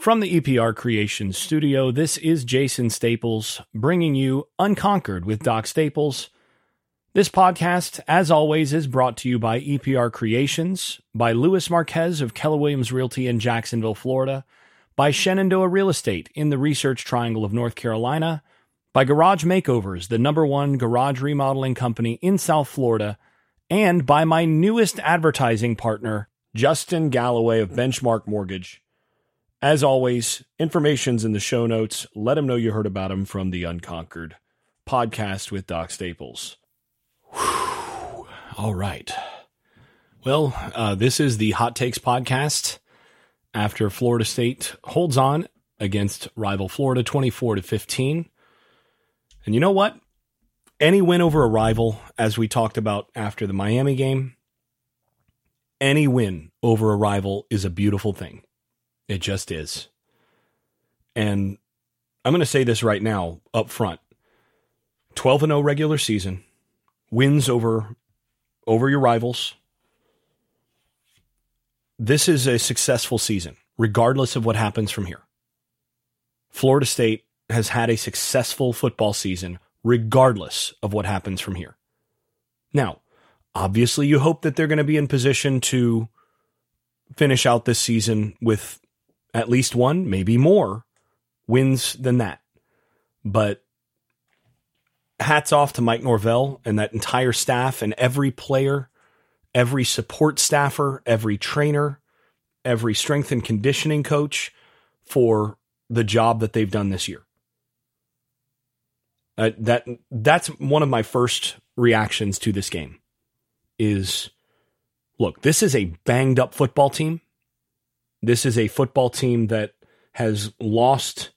From the EPR Creations studio, this is Jason Staples bringing you Unconquered with Doc Staples. This podcast, as always, is brought to you by EPR Creations, by Louis Marquez of Keller Williams Realty in Jacksonville, Florida, by Shenandoah Real Estate in the Research Triangle of North Carolina, by Garage Makeovers, the number one garage remodeling company in South Florida, and by my newest advertising partner, Justin Galloway of Benchmark Mortgage. As always, information's in the show notes. Let them know you heard about them from the Unconquered podcast with Doc Staples. Whew. All right. Well, uh, this is the Hot Takes podcast after Florida State holds on against rival Florida 24 to 15. And you know what? Any win over a rival, as we talked about after the Miami game, any win over a rival is a beautiful thing. It just is. And I'm going to say this right now up front. 12 and 0 regular season, wins over over your rivals. This is a successful season regardless of what happens from here. Florida State has had a successful football season regardless of what happens from here. Now, obviously you hope that they're going to be in position to finish out this season with at least one, maybe more wins than that. But hats off to Mike Norvell and that entire staff and every player, every support staffer, every trainer, every strength and conditioning coach for the job that they've done this year. Uh, that that's one of my first reactions to this game is look, this is a banged up football team this is a football team that has lost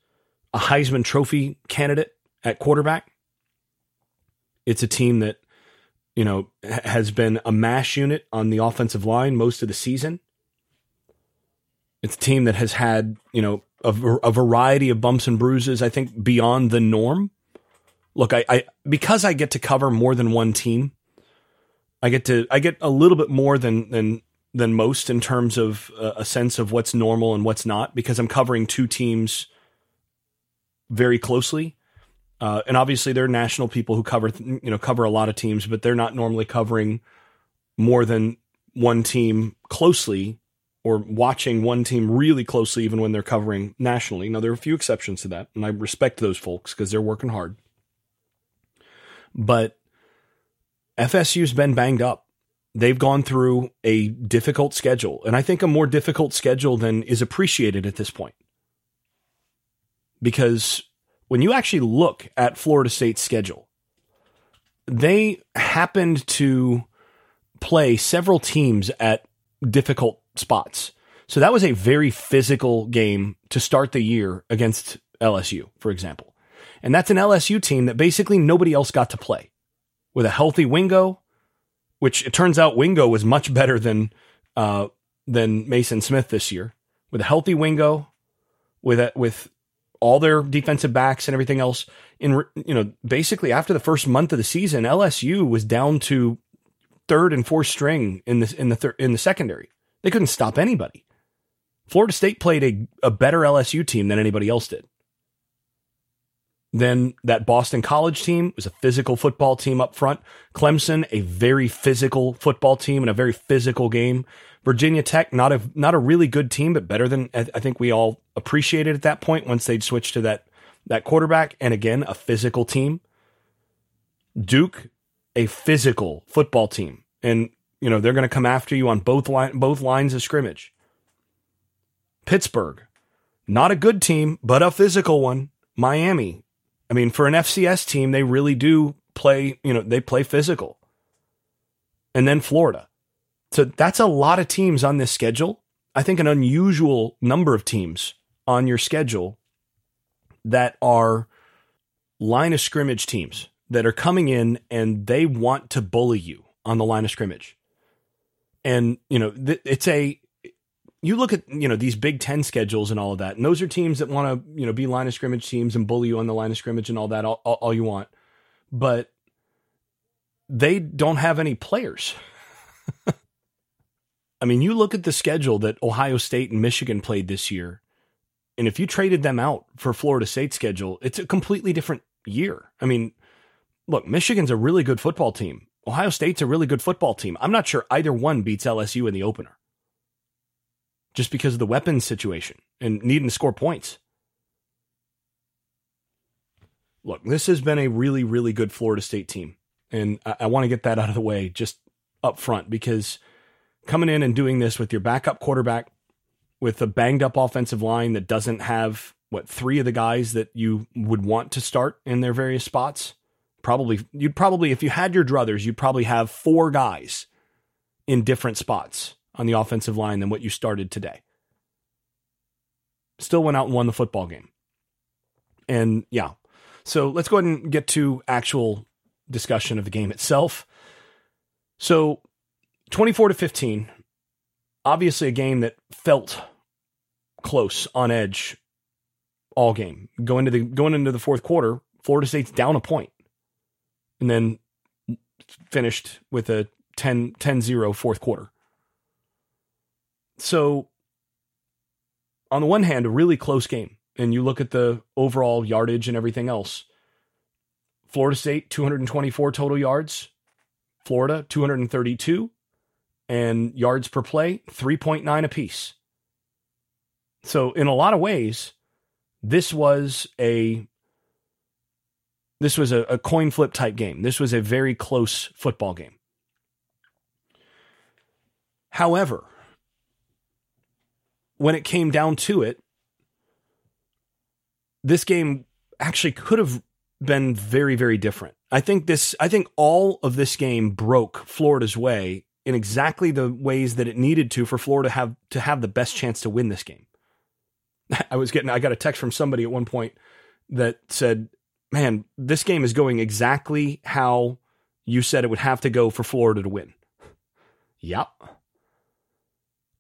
a Heisman Trophy candidate at quarterback. It's a team that, you know, has been a mash unit on the offensive line most of the season. It's a team that has had, you know, a, a variety of bumps and bruises, I think, beyond the norm. Look, I, I because I get to cover more than one team, I get to I get a little bit more than than than most in terms of a sense of what's normal and what's not because I'm covering two teams very closely. Uh, and obviously, there are national people who cover you know cover a lot of teams, but they're not normally covering more than one team closely or watching one team really closely, even when they're covering nationally. Now, there are a few exceptions to that, and I respect those folks because they're working hard. But FSU's been banged up they've gone through a difficult schedule, and I think a more difficult schedule than is appreciated at this point. Because when you actually look at Florida State's schedule, they happened to play several teams at difficult spots. So that was a very physical game to start the year against LSU, for example. And that's an LSU team that basically nobody else got to play. With a healthy Wingo, which it turns out Wingo was much better than uh, than Maason Smith this year with a healthy Wingo, with a, with all their defensive backs and everything else. In you know, basically after the first month of the season, LSU was down to third and fourth string in the in the thir- in the secondary. They couldn't stop anybody. Florida State played a, a better LSU team than anybody else did. Then that Boston College team was a physical football team up front. Clemson, a very physical football team and a very physical game. Virginia Tech, not a not a really good team, but better than I think we all appreciated at that point once they'd switched to that that quarterback. And again, a physical team. Duke, a physical football team, and you know they're going to come after you on both line both lines of scrimmage. Pittsburgh, not a good team, but a physical one. Miami, I mean, for an FCS team, they really do play, you know, they play physical. And then Florida. So that's a lot of teams on this schedule. I think an unusual number of teams on your schedule that are line of scrimmage teams that are coming in and they want to bully you on the line of scrimmage. And, you know, th- it's a you look at you know these Big Ten schedules and all of that, and those are teams that want to you know be line of scrimmage teams and bully you on the line of scrimmage and all that, all, all, all you want, but they don't have any players. I mean, you look at the schedule that Ohio State and Michigan played this year. And if you traded them out for Florida State's schedule, it's a completely different year. I mean, look, Michigan's a really good football team. Ohio State's a really good football team. I'm not sure either one beats LSU in the opener just because of the weapons situation and needing to score points. Look, this has been a really, really good Florida State team. And I, I want to get that out of the way just up front because coming in and doing this with your backup quarterback, with a banged up offensive line that doesn't have what three of the guys that you would want to start in their various spots probably you'd probably if you had your druthers you'd probably have four guys in different spots on the offensive line than what you started today. Still went out and won the football game. And yeah. So let's go ahead and get to actual discussion of the game itself. So 24 to 15 obviously a game that felt close on edge all game. Going into the going into the fourth quarter florida state's down a point and then finished with a 10 10-0 fourth quarter. So on the one hand, a really close game. And you look at the overall yardage and everything else. Florida State 224 total yards, Florida 232 and yards per play 3.9 apiece. So in a lot of ways, this was a this was a, a coin flip type game. This was a very close football game. However, when it came down to it, this game actually could have been very, very different. I think this, I think all of this game broke Florida's way in exactly the ways that it needed to for Florida to have to have the best chance to win this game. I was getting, I got a text from somebody at one point that said, man, this game is going exactly how you said it would have to go for Florida to win. Yep.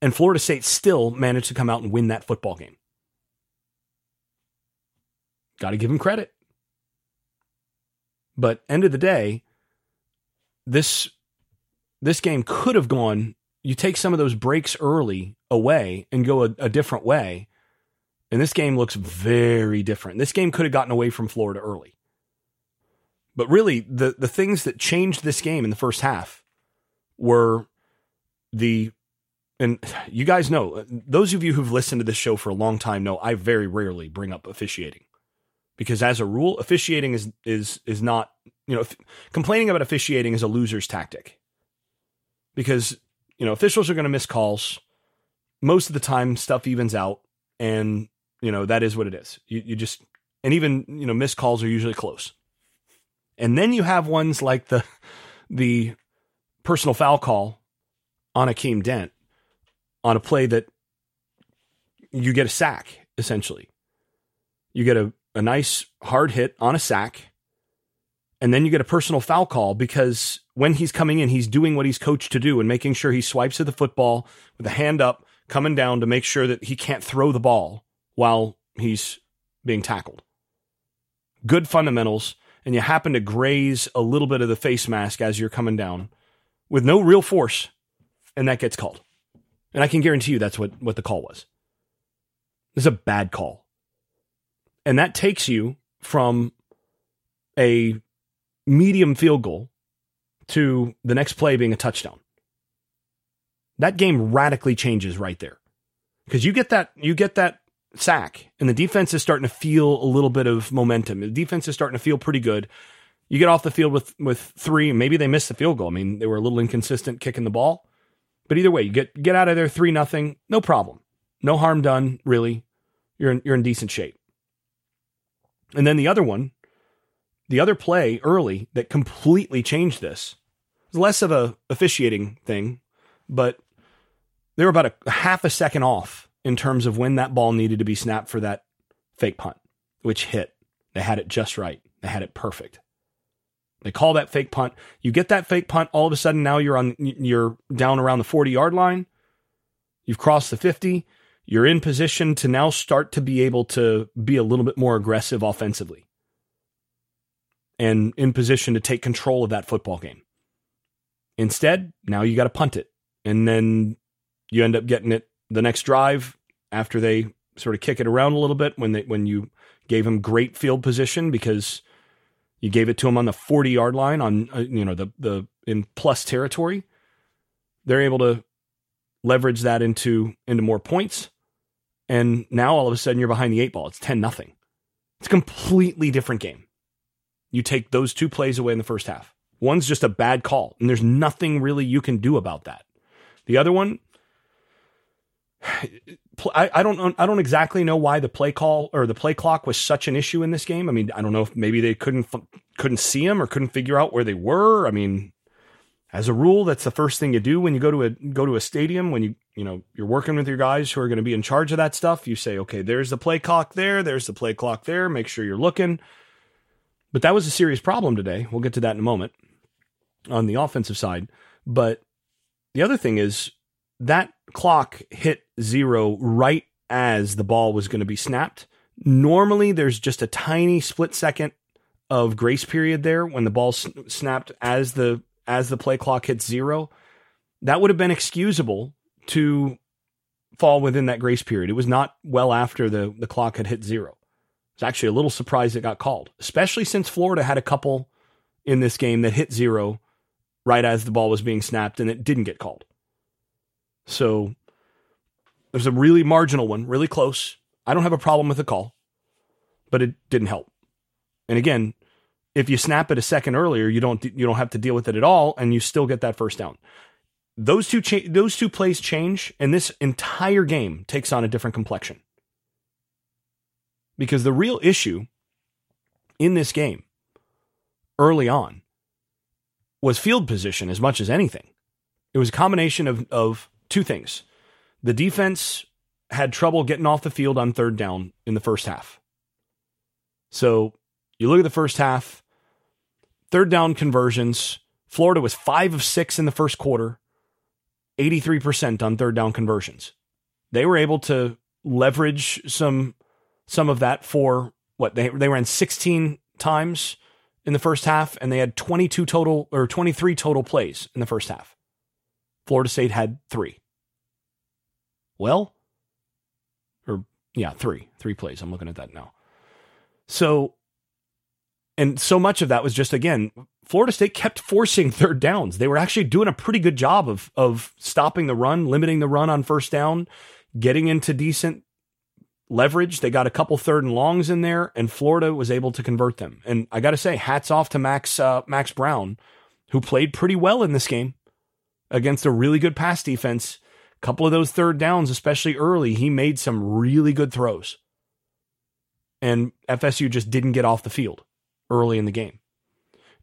And Florida State still managed to come out and win that football game. Got to give him credit. But end of the day, this this game could have gone. You take some of those breaks early away and go a, a different way, and this game looks very different. This game could have gotten away from Florida early. But really, the, the things that changed this game in the first half were the, and you guys know, those of you who've listened to this show for a long time know I very rarely bring up officiating because as a rule, officiating is, is, is not, you know, complaining about officiating is a loser's tactic because, you know, officials are going to miss calls. Most of the time, stuff evens out. And you know, that is what it is. You, you just, and even, you know, missed calls are usually close. And then you have ones like the, the personal foul call on Akeem Dent on a play that you get a sack, essentially. You get a, a nice hard hit on a sack, and then you get a personal foul call because when he's coming in, he's doing what he's coached to do and making sure he swipes at the football with a hand up, coming down to make sure that he can't throw the ball while he's being tackled. Good fundamentals, and you happen to graze a little bit of the face mask as you're coming down with no real force, and that gets called. And I can guarantee you that's what, what the call was. It's a bad call. And that takes you from a medium field goal to the next play being a touchdown. That game radically changes right there. Because you get that you get that sack, and the defense is starting to feel a little bit of momentum. The defense is starting to feel pretty good. You get off the field with with three, maybe they missed the field goal. I mean, they were a little inconsistent kicking the ball, but either way, you get get out of there three nothing, no problem, no harm done. Really, you're in, you're in decent shape. And then the other one, the other play early that completely changed this was less of a officiating thing, but they were about a, a half a second off in terms of when that ball needed to be snapped for that fake punt, which hit. They had it just right. They had it perfect. They call that fake punt. You get that fake punt, all of a sudden now you're on you're down around the 40 yard line. You've crossed the 50. You're in position to now start to be able to be a little bit more aggressive offensively. And in position to take control of that football game. Instead, now you got to punt it. And then you end up getting it the next drive after they sort of kick it around a little bit when they when you gave them great field position because you gave it to them on the 40 yard line on uh, you know the the in plus territory. They're able to leverage that into into more points, and now all of a sudden you're behind the eight ball. It's ten nothing. It's a completely different game. You take those two plays away in the first half. One's just a bad call, and there's nothing really you can do about that. The other one, I, I don't I don't exactly know why the play call or the play clock was such an issue in this game. I mean, I don't know if maybe they couldn't couldn't see them or couldn't figure out where they were. I mean, as a rule, that's the first thing you do when you go to a go to a stadium when you you know you're working with your guys who are going to be in charge of that stuff. You say, okay, there's the play clock there, there's the play clock there. Make sure you're looking. But that was a serious problem today. We'll get to that in a moment on the offensive side. But the other thing is that clock hit zero right as the ball was going to be snapped. Normally, there's just a tiny split second of grace period there when the ball snapped as the as the play clock hits zero. That would have been excusable to fall within that grace period. It was not well after the the clock had hit zero. It's actually a little surprised it got called, especially since Florida had a couple in this game that hit zero right as the ball was being snapped and it didn't get called. So there's a really marginal one, really close. I don't have a problem with the call, but it didn't help. And again, if you snap it a second earlier, you don't you don't have to deal with it at all, and you still get that first down. Those two cha- those two plays change, and this entire game takes on a different complexion. Because the real issue in this game early on was field position as much as anything. It was a combination of, of two things. The defense had trouble getting off the field on third down in the first half. So you look at the first half, third down conversions. Florida was five of six in the first quarter, 83% on third down conversions. They were able to leverage some some of that for what they they ran 16 times in the first half, and they had 22 total or 23 total plays in the first half. Florida State had three. Well, or yeah, three, three plays. I'm looking at that now. So, and so much of that was just again, Florida State kept forcing third downs. They were actually doing a pretty good job of of stopping the run, limiting the run on first down, getting into decent leverage. They got a couple third and longs in there, and Florida was able to convert them. And I got to say, hats off to Max uh, Max Brown, who played pretty well in this game against a really good pass defense. Couple of those third downs, especially early, he made some really good throws. And FSU just didn't get off the field early in the game.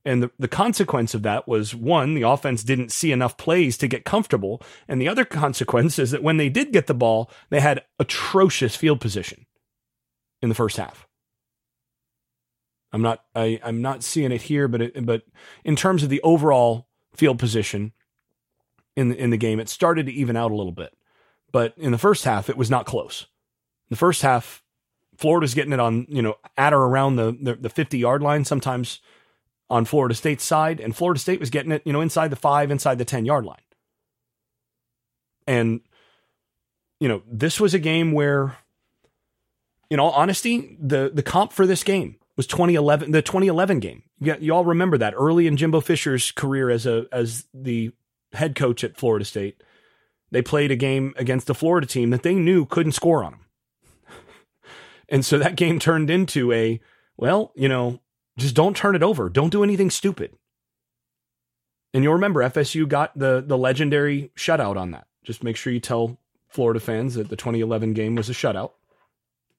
And the, the consequence of that was one, the offense didn't see enough plays to get comfortable. And the other consequence is that when they did get the ball, they had atrocious field position in the first half. I'm not I, I'm not seeing it here, but it, but in terms of the overall field position in the, in the game, it started to even out a little bit. But in the first half, it was not close. The first half, Florida's getting it on you know at or around the the, the 50 yard line, sometimes on Florida State's side, and Florida State was getting it, you know, inside the five, inside the 10 yard line. And, you know, this was a game where, in all honesty, the, the comp for this game was 2011, the 2011 game. You, you all remember that early in Jimbo Fisher's career as a, as the head coach at Florida State. They played a game against a Florida team that they knew couldn't score on them. and so that game turned into a, well, you know, just don't turn it over. Don't do anything stupid. And you'll remember FSU got the the legendary shutout on that. Just make sure you tell Florida fans that the 2011 game was a shutout.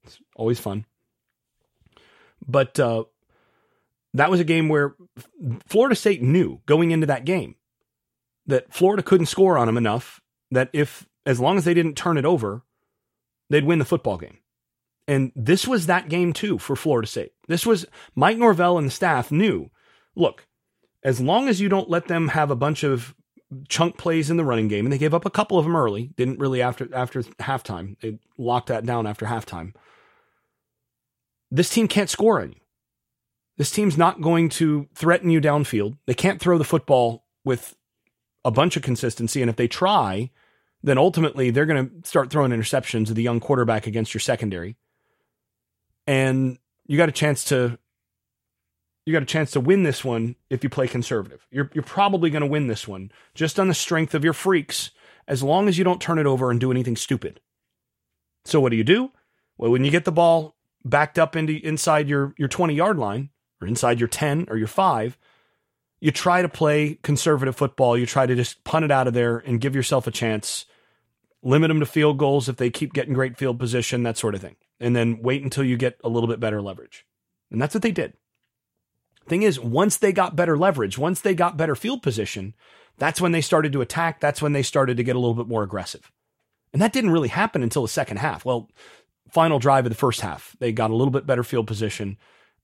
It's always fun. But uh, that was a game where Florida State knew going into that game that Florida couldn't score on them enough that if as long as they didn't turn it over, they'd win the football game. And this was that game too for Florida State. This was Mike Norvell and the staff knew look, as long as you don't let them have a bunch of chunk plays in the running game, and they gave up a couple of them early, didn't really after after halftime. They locked that down after halftime. This team can't score on you. This team's not going to threaten you downfield. They can't throw the football with a bunch of consistency, and if they try, then ultimately they're going to start throwing interceptions of the young quarterback against your secondary. And you got a chance to you got a chance to win this one if you play conservative. You're you're probably going to win this one just on the strength of your freaks as long as you don't turn it over and do anything stupid. So what do you do? Well, when you get the ball backed up into inside your your 20 yard line or inside your 10 or your 5, you try to play conservative football. You try to just punt it out of there and give yourself a chance. Limit them to field goals if they keep getting great field position, that sort of thing. And then wait until you get a little bit better leverage. And that's what they did. Thing is, once they got better leverage, once they got better field position, that's when they started to attack. That's when they started to get a little bit more aggressive. And that didn't really happen until the second half. Well, final drive of the first half, they got a little bit better field position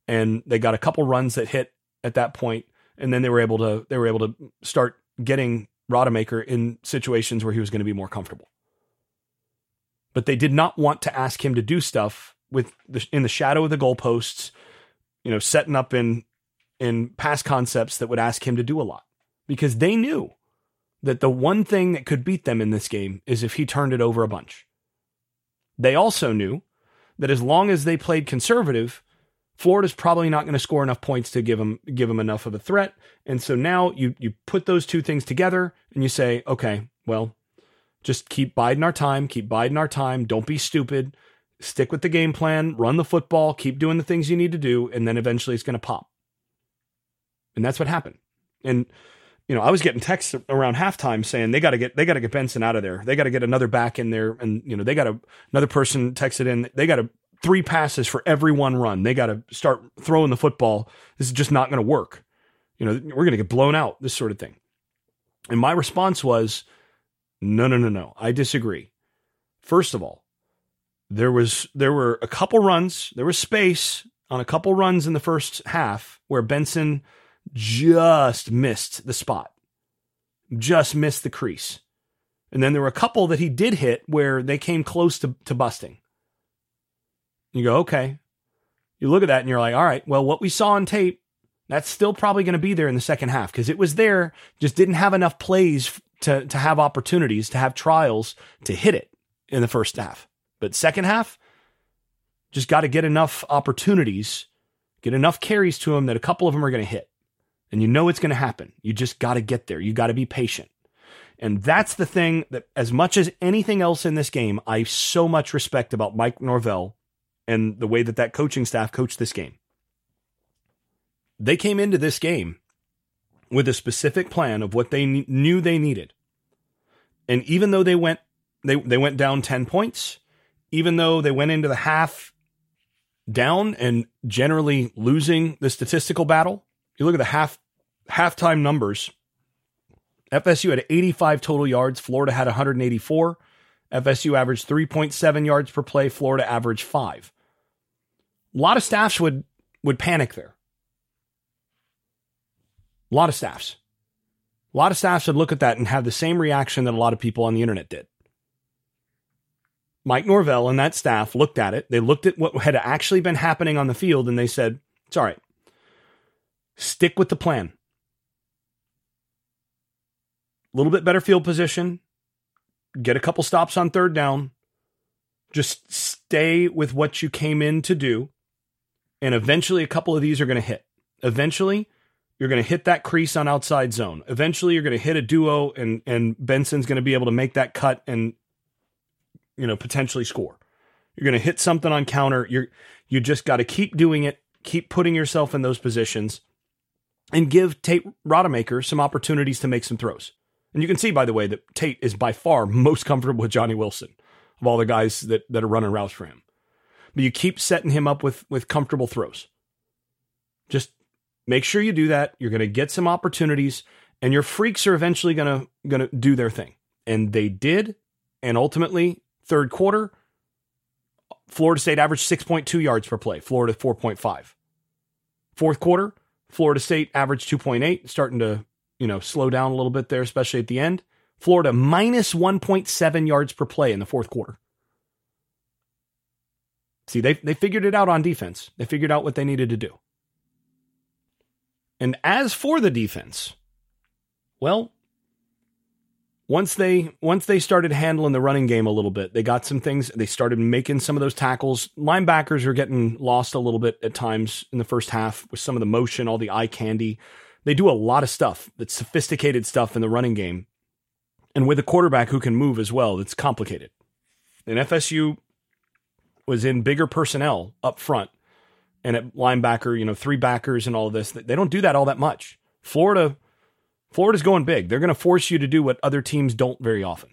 and they got a couple runs that hit at that point, and then they were able to they were able to start getting Rodemaker in situations where he was going to be more comfortable. But they did not want to ask him to do stuff with the, in the shadow of the goalposts, you know, setting up in in pass concepts that would ask him to do a lot because they knew that the one thing that could beat them in this game is if he turned it over a bunch. They also knew that as long as they played conservative, Florida's probably not going to score enough points to give them give them enough of a threat. And so now you you put those two things together and you say, okay, well, just keep biding our time, keep biding our time. Don't be stupid. Stick with the game plan, run the football, keep doing the things you need to do, and then eventually it's going to pop. And that's what happened. And you know, I was getting texts around halftime saying they got to get they got to get Benson out of there. They got to get another back in there, and you know they got a, another person texted in. They got a three passes for every one run. They got to start throwing the football. This is just not going to work. You know, we're going to get blown out. This sort of thing. And my response was, no, no, no, no. I disagree. First of all, there was there were a couple runs. There was space on a couple runs in the first half where Benson just missed the spot, just missed the crease. And then there were a couple that he did hit where they came close to, to busting. You go, okay. You look at that and you're like, all right, well, what we saw on tape, that's still probably going to be there in the second half because it was there, just didn't have enough plays to, to have opportunities, to have trials to hit it in the first half. But second half, just got to get enough opportunities, get enough carries to them that a couple of them are going to hit and you know it's going to happen. You just got to get there. You got to be patient. And that's the thing that, as much as anything else in this game, I so much respect about Mike Norvell and the way that that coaching staff coached this game. They came into this game with a specific plan of what they knew they needed. And even though they went they they went down 10 points, even though they went into the half down and generally losing the statistical battle, you look at the half halftime numbers. FSU had 85 total yards. Florida had 184. FSU averaged 3.7 yards per play. Florida averaged five. A lot of staffs would would panic there. A lot of staffs. A lot of staffs would look at that and have the same reaction that a lot of people on the internet did. Mike Norvell and that staff looked at it. They looked at what had actually been happening on the field and they said, it's all right. Stick with the plan. A little bit better field position. Get a couple stops on third down. Just stay with what you came in to do. And eventually, a couple of these are going to hit. Eventually, you're going to hit that crease on outside zone. Eventually, you're going to hit a duo, and and Benson's going to be able to make that cut and you know potentially score. You're going to hit something on counter. You're you just got to keep doing it. Keep putting yourself in those positions and give Tate Rodemaker some opportunities to make some throws. And you can see, by the way, that Tate is by far most comfortable with Johnny Wilson of all the guys that, that are running routes for him. But you keep setting him up with, with comfortable throws. Just make sure you do that. You're going to get some opportunities, and your freaks are eventually going to going to do their thing. And they did. And ultimately, third quarter, Florida State averaged 6.2 yards per play, Florida 4.5. Fourth quarter, Florida State averaged 2.8, starting to, you know, slow down a little bit there, especially at the end. Florida minus 1.7 yards per play in the fourth quarter. See, they, they figured it out on defense. They figured out what they needed to do. And as for the defense, well, once they once they started handling the running game a little bit, they got some things. They started making some of those tackles. Linebackers are getting lost a little bit at times in the first half with some of the motion, all the eye candy. They do a lot of stuff that's sophisticated stuff in the running game, and with a quarterback who can move as well, it's complicated. And FSU was in bigger personnel up front and at linebacker, you know, three backers and all of this. They don't do that all that much. Florida Florida's going big. They're going to force you to do what other teams don't very often.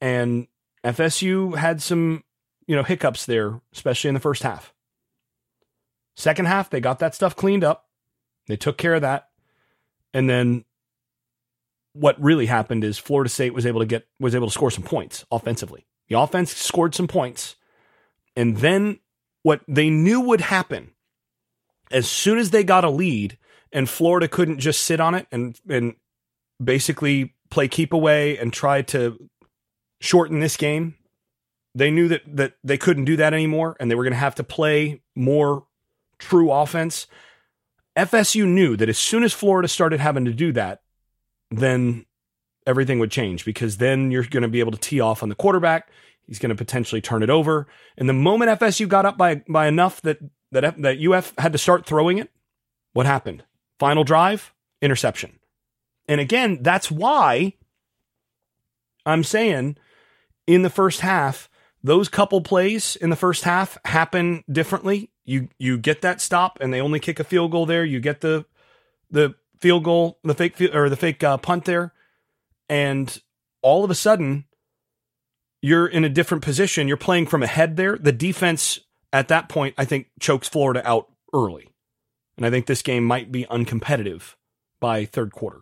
And FSU had some, you know, hiccups there, especially in the first half. Second half, they got that stuff cleaned up. They took care of that. And then what really happened is Florida State was able to get was able to score some points offensively. The offense scored some points. And then what they knew would happen as soon as they got a lead and Florida couldn't just sit on it and and basically play keep away and try to shorten this game. They knew that that they couldn't do that anymore and they were going to have to play more true offense. FSU knew that as soon as Florida started having to do that, then everything would change because then you're going to be able to tee off on the quarterback. He's going to potentially turn it over. And the moment FSU got up by by enough that that that UF had to start throwing it, what happened? Final drive, interception. And again, that's why I'm saying in the first half, those couple plays in the first half happen differently. You you get that stop and they only kick a field goal there. You get the the field goal, the fake or the fake uh, punt there, and all of a sudden you're in a different position. You're playing from ahead there. The defense at that point, I think, chokes Florida out early. And I think this game might be uncompetitive by third quarter.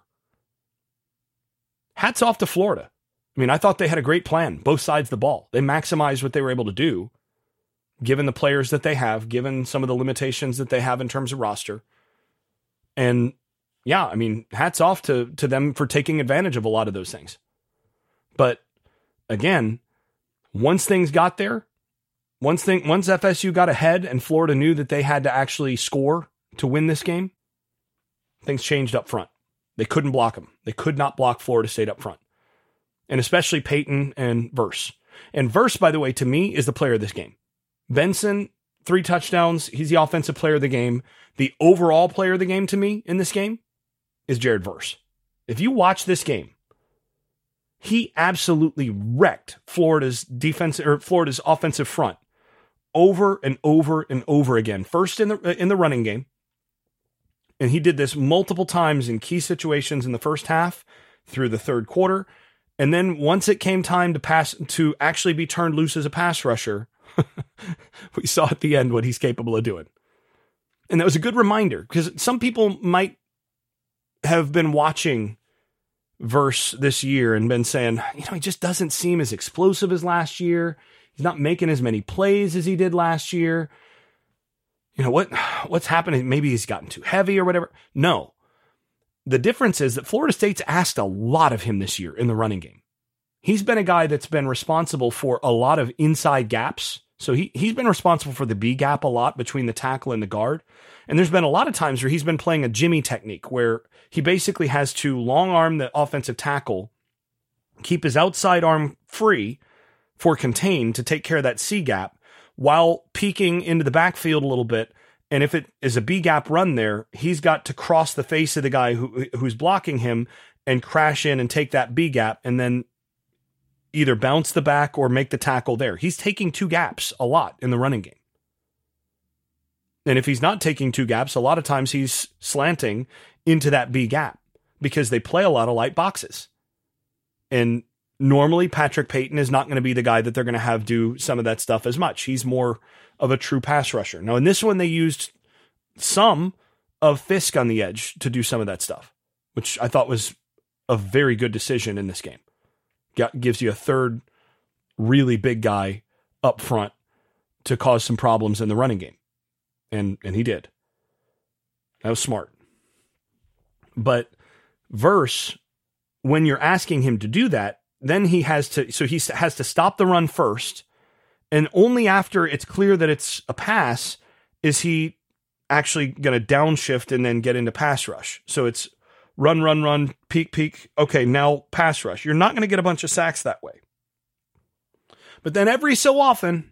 Hats off to Florida. I mean, I thought they had a great plan, both sides of the ball. They maximized what they were able to do, given the players that they have, given some of the limitations that they have in terms of roster. And yeah, I mean, hats off to to them for taking advantage of a lot of those things. But again, once things got there, once thing once FSU got ahead and Florida knew that they had to actually score to win this game, things changed up front. They couldn't block them. They could not block Florida State up front. And especially Payton and Verse. And Verse, by the way, to me, is the player of this game. Benson, three touchdowns. He's the offensive player of the game. The overall player of the game to me in this game is Jared Verse. If you watch this game, he absolutely wrecked Florida's defense or Florida's offensive front over and over and over again. First in the in the running game, and he did this multiple times in key situations in the first half through the third quarter. And then once it came time to pass to actually be turned loose as a pass rusher, we saw at the end what he's capable of doing. And that was a good reminder because some people might have been watching verse this year and been saying, you know, he just doesn't seem as explosive as last year. He's not making as many plays as he did last year. You know what what's happening? Maybe he's gotten too heavy or whatever. No. The difference is that florida state's asked a lot of him this year in the running game. He's been a guy that's been responsible for a lot of inside gaps. So he, he's been responsible for the b gap a lot between the tackle and the guard and there's been a lot of times where he's been playing a jimmy technique where he basically has to long arm the offensive tackle keep his outside arm free for contain to take care of that c gap while peeking into the backfield a little bit. And if it is a B gap run there, he's got to cross the face of the guy who who's blocking him and crash in and take that B gap and then either bounce the back or make the tackle there. He's taking two gaps a lot in the running game. And if he's not taking two gaps, a lot of times he's slanting into that B gap because they play a lot of light boxes. And normally Patrick Payton is not going to be the guy that they're going to have do some of that stuff as much. He's more of a true pass rusher. Now, in this one, they used some of Fiske on the edge to do some of that stuff, which I thought was a very good decision in this game. Gives you a third really big guy up front to cause some problems in the running game. And and he did. That was smart. But Verse, when you're asking him to do that, then he has to so he has to stop the run first and only after it's clear that it's a pass is he actually going to downshift and then get into pass rush so it's run, run, run, peak, peak. Okay, now pass rush. You're not going to get a bunch of sacks that way. But then every so often,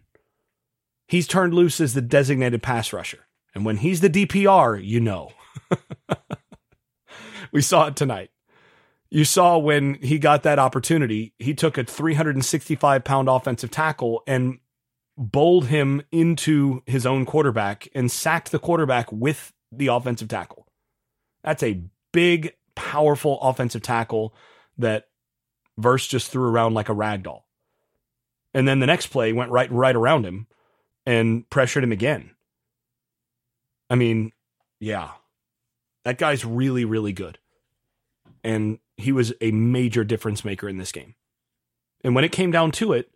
he's turned loose as the designated pass rusher. And when he's the DPR, you know. we saw it tonight. You saw when he got that opportunity, he took a 365 pound offensive tackle and bowled him into his own quarterback and sacked the quarterback with the offensive tackle. That's a big, powerful offensive tackle that Verse just threw around like a rag doll. And then the next play went right right around him and pressured him again. I mean, yeah. That guy's really, really good. And he was a major difference maker in this game. And when it came down to it,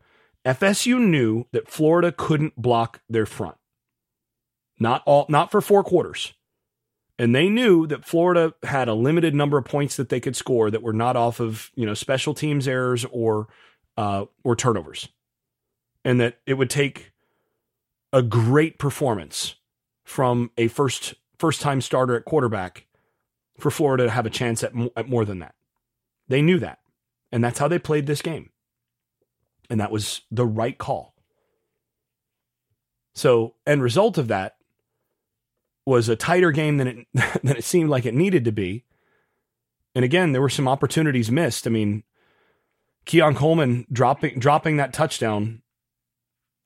FSU knew that Florida couldn't block their front. Not all not for four quarters. And they knew that Florida had a limited number of points that they could score that were not off of, you know, special teams errors or uh, or turnovers. And that it would take a great performance from a first first time starter at quarterback for Florida to have a chance at, at more than that. They knew that. And that's how they played this game. And that was the right call. So, end result of that was a tighter game than it than it seemed like it needed to be. And again, there were some opportunities missed. I mean, Keon Coleman dropping dropping that touchdown.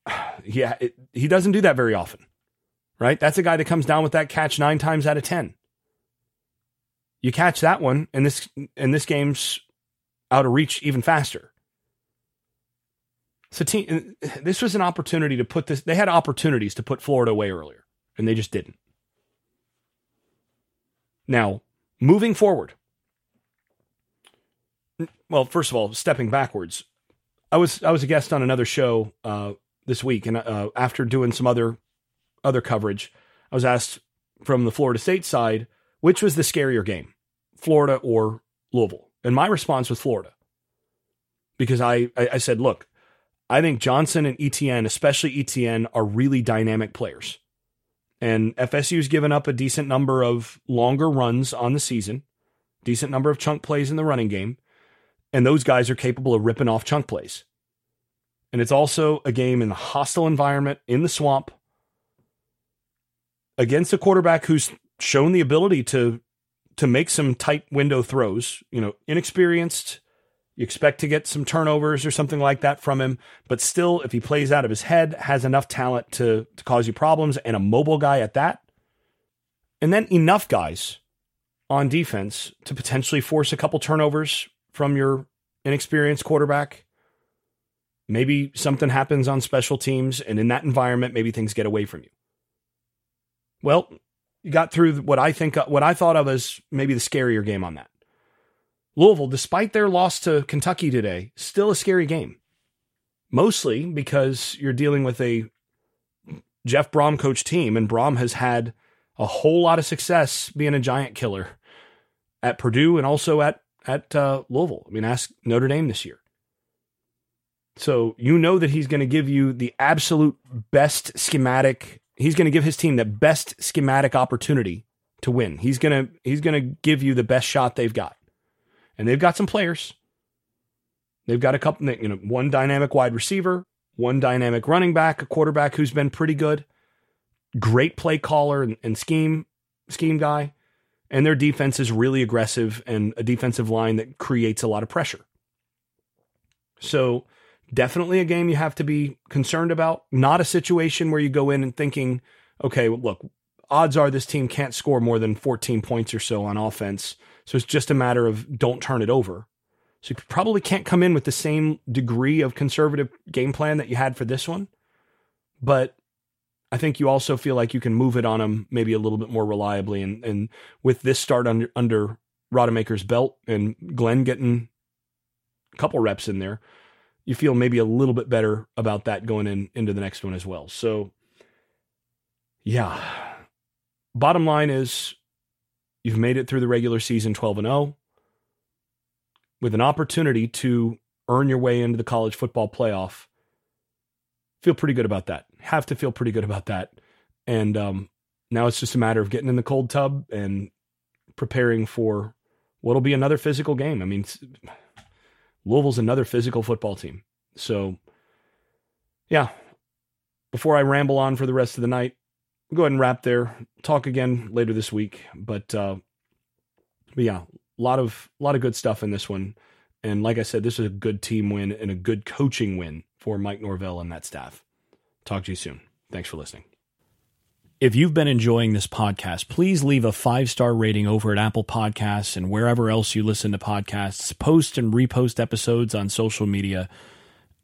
Yeah, it, he doesn't do that very often, right? That's a guy that comes down with that catch nine times out of ten. You catch that one, and this and this game's out of reach even faster. So, team, this was an opportunity to put this. They had opportunities to put Florida away earlier, and they just didn't. Now, moving forward, well, first of all, stepping backwards, I was I was a guest on another show uh, this week, and uh, after doing some other other coverage, I was asked from the Florida State side which was the scarier game, Florida or Louisville, and my response was Florida, because I I, I said, look, I think Johnson and Etienne, especially Etienne, are really dynamic players. And FSU's given up a decent number of longer runs on the season, decent number of chunk plays in the running game, and those guys are capable of ripping off chunk plays. And it's also a game in the hostile environment in the swamp against a quarterback who's shown the ability to to make some tight window throws, you know, inexperienced, you expect to get some turnovers or something like that from him, but still, if he plays out of his head, has enough talent to, to cause you problems and a mobile guy at that. And then enough guys on defense to potentially force a couple turnovers from your inexperienced quarterback. Maybe something happens on special teams, and in that environment, maybe things get away from you. Well, you got through what I think, what I thought of as maybe the scarier game on that. Louisville, despite their loss to Kentucky today, still a scary game. Mostly because you're dealing with a Jeff Brohm coach team, and Brohm has had a whole lot of success being a giant killer at Purdue and also at at uh, Louisville. I mean, ask Notre Dame this year. So you know that he's going to give you the absolute best schematic. He's going to give his team the best schematic opportunity to win. He's going to he's going to give you the best shot they've got and they've got some players. They've got a couple, you know, one dynamic wide receiver, one dynamic running back, a quarterback who's been pretty good, great play caller and, and scheme scheme guy, and their defense is really aggressive and a defensive line that creates a lot of pressure. So definitely a game you have to be concerned about. Not a situation where you go in and thinking, okay, look, odds are this team can't score more than 14 points or so on offense so it's just a matter of don't turn it over. So you probably can't come in with the same degree of conservative game plan that you had for this one. But I think you also feel like you can move it on them maybe a little bit more reliably. And, and with this start under, under Rodemaker's belt and Glenn getting a couple reps in there, you feel maybe a little bit better about that going in into the next one as well. So, yeah. Bottom line is You've made it through the regular season 12 and 0 with an opportunity to earn your way into the college football playoff. Feel pretty good about that. Have to feel pretty good about that. And um, now it's just a matter of getting in the cold tub and preparing for what'll be another physical game. I mean, Louisville's another physical football team. So, yeah, before I ramble on for the rest of the night, go ahead and wrap there. Talk again later this week. But, uh, but yeah, a lot of a lot of good stuff in this one. And like I said, this is a good team win and a good coaching win for Mike Norvell and that staff. Talk to you soon. Thanks for listening. If you've been enjoying this podcast, please leave a five star rating over at Apple Podcasts and wherever else you listen to podcasts. Post and repost episodes on social media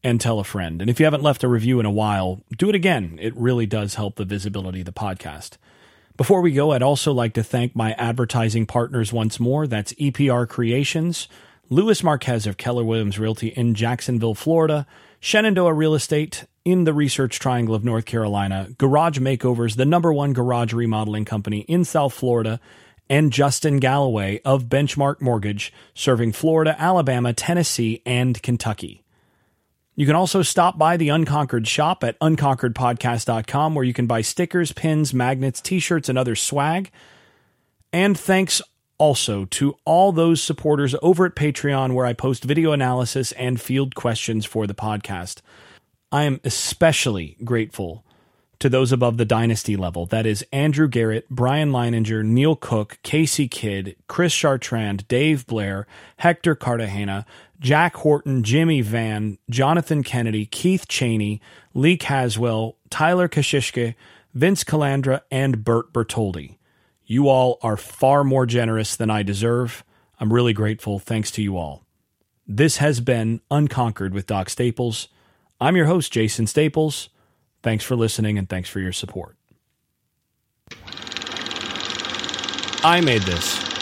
and tell a friend. And if you haven't left a review in a while, do it again. It really does help the visibility of the podcast. Before we go, I'd also like to thank my advertising partners once more. That's EPR Creations, Louis Marquez of Keller Williams Realty in Jacksonville, Florida, Shenandoah Real Estate in the Research Triangle of North Carolina, Garage Makeovers, the number one garage remodeling company in South Florida, and Justin Galloway of Benchmark Mortgage, serving Florida, Alabama, Tennessee, and Kentucky. You can also stop by the Unconquered shop at unconqueredpodcast.com where you can buy stickers, pins, magnets, t shirts, and other swag. And thanks also to all those supporters over at Patreon where I post video analysis and field questions for the podcast. I am especially grateful to those above the dynasty level. That is Andrew Garrett, Brian Leininger, Neil Cook, Casey Kidd, Chris Chartrand, Dave Blair, Hector Cartagena, Jack Horton, Jimmy Van, Jonathan Kennedy, Keith Cheney, Lee Caswell, Tyler Kashishke, Vince Calandra, and Bert Bertoldi. You all are far more generous than I deserve. I'm really grateful. Thanks to you all. This has been Unconquered with Doc Staples. I'm your host, Jason Staples. Thanks for listening and thanks for your support. I made this.